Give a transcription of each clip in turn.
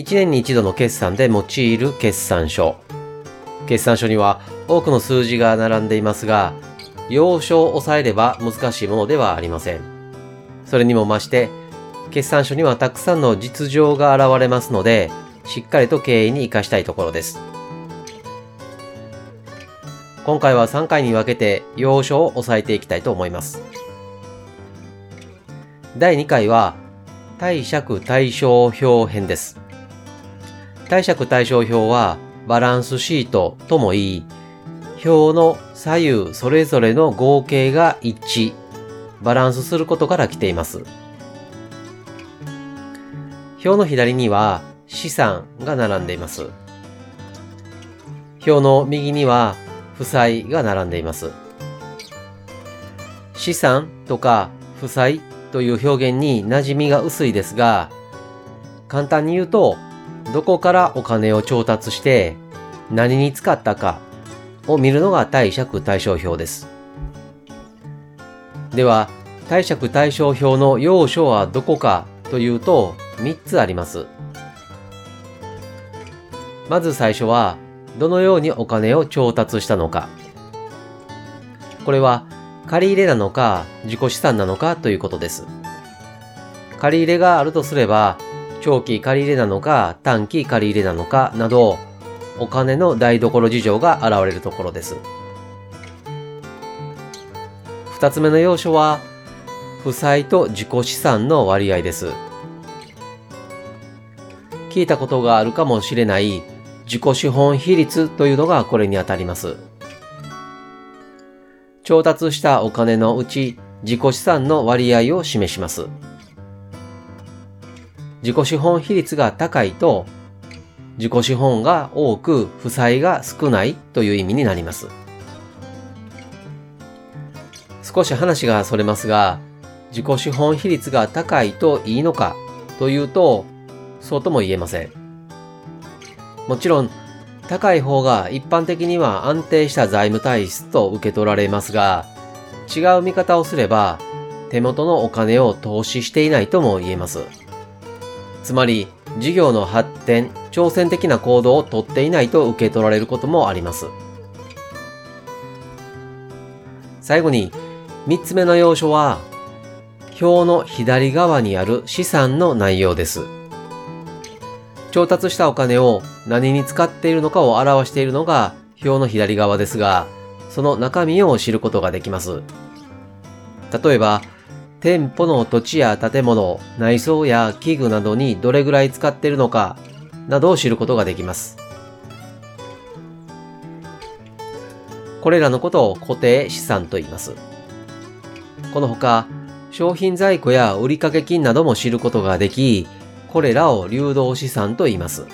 1年に一度の決算で用いる決算書。決算書には多くの数字が並んでいますが、要所を抑えれば難しいものではありません。それにも増して、決算書にはたくさんの実情が現れますので、しっかりと経営に活かしたいところです。今回は3回に分けて要所を抑えていきたいと思います。第2回は、貸借対照表編です。貸借対照表はバランスシートともいい、表の左右それぞれの合計が一致、バランスすることから来ています。表の左には資産が並んでいます。表の右には負債が並んでいます。資産とか負債という表現に馴染みが薄いですが、簡単に言うと、どこからお金を調達して何に使ったかを見るのが貸借対照表です。では、貸借対照表の要所はどこかというと3つあります。まず最初は、どのようにお金を調達したのか。これは借り入れなのか自己資産なのかということです。借り入れがあるとすれば、長期借り入れなのか短期借り入れなのかなどお金の台所事情が現れるところです。二つ目の要所は負債と自己資産の割合です。聞いたことがあるかもしれない自己資本比率というのがこれにあたります。調達したお金のうち自己資産の割合を示します。自己資本比率が高いと、自己資本が多く負債が少ないという意味になります。少し話がそれますが、自己資本比率が高いといいのかというと、そうとも言えません。もちろん、高い方が一般的には安定した財務体質と受け取られますが、違う見方をすれば、手元のお金を投資していないとも言えます。つまり事業の発展、挑戦的な行動をとっていないと受け取られることもあります。最後に3つ目の要所は表の左側にある資産の内容です。調達したお金を何に使っているのかを表しているのが表の左側ですが、その中身を知ることができます。例えば、店舗の土地や建物、内装や器具などにどれぐらい使っているのか、などを知ることができます。これらのことを固定資産と言います。このほか、商品在庫や売掛金なども知ることができ、これらを流動資産と言います。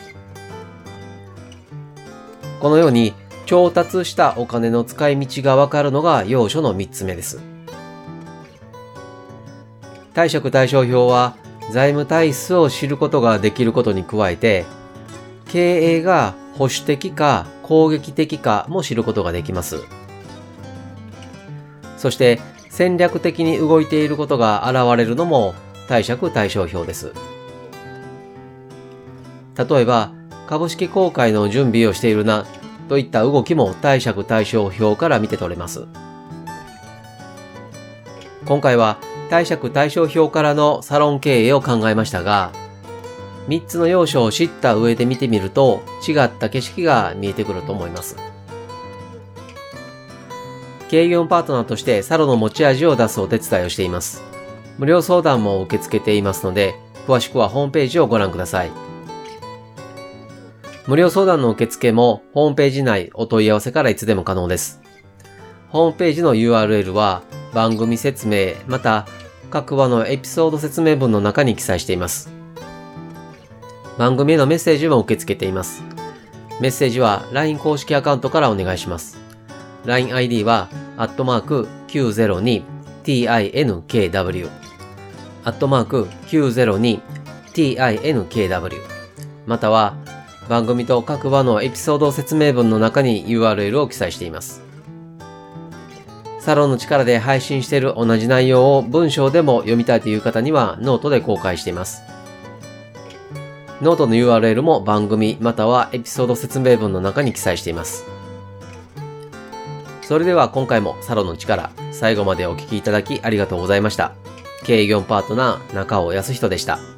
このように、調達したお金の使い道がわかるのが要所の3つ目です。貸借対照表は財務体質を知ることができることに加えて、経営が保守的か攻撃的かも知ることができます。そして戦略的に動いていることが現れるのも貸借対照表です。例えば、株式公開の準備をしているなといった動きも貸借対照表から見て取れます。今回は貸借対照表からのサロン経営を考えましたが、3つの要素を知った上で見てみると違った景色が見えてくると思います。経営業パートナーとしてサロンの持ち味を出すお手伝いをしています。無料相談も受け付けていますので、詳しくはホームページをご覧ください。無料相談の受付もホームページ内お問い合わせからいつでも可能です。ホームページの URL は番組説明、また各話のエピソード説明文の中に記載しています。番組へのメッセージも受け付けています。メッセージは LINE 公式アカウントからお願いします。LINEID は、アットマーク 902tinkw アットマーク 902tinkw または、番組と各話のエピソード説明文の中に URL を記載しています。サロンの力で配信している同じ内容を文章でも読みたいという方にはノートで公開しています。ノートの URL も番組またはエピソード説明文の中に記載しています。それでは今回もサロンの力、最後までお聴きいただきありがとうございました。経営業パートナー中尾康人でした。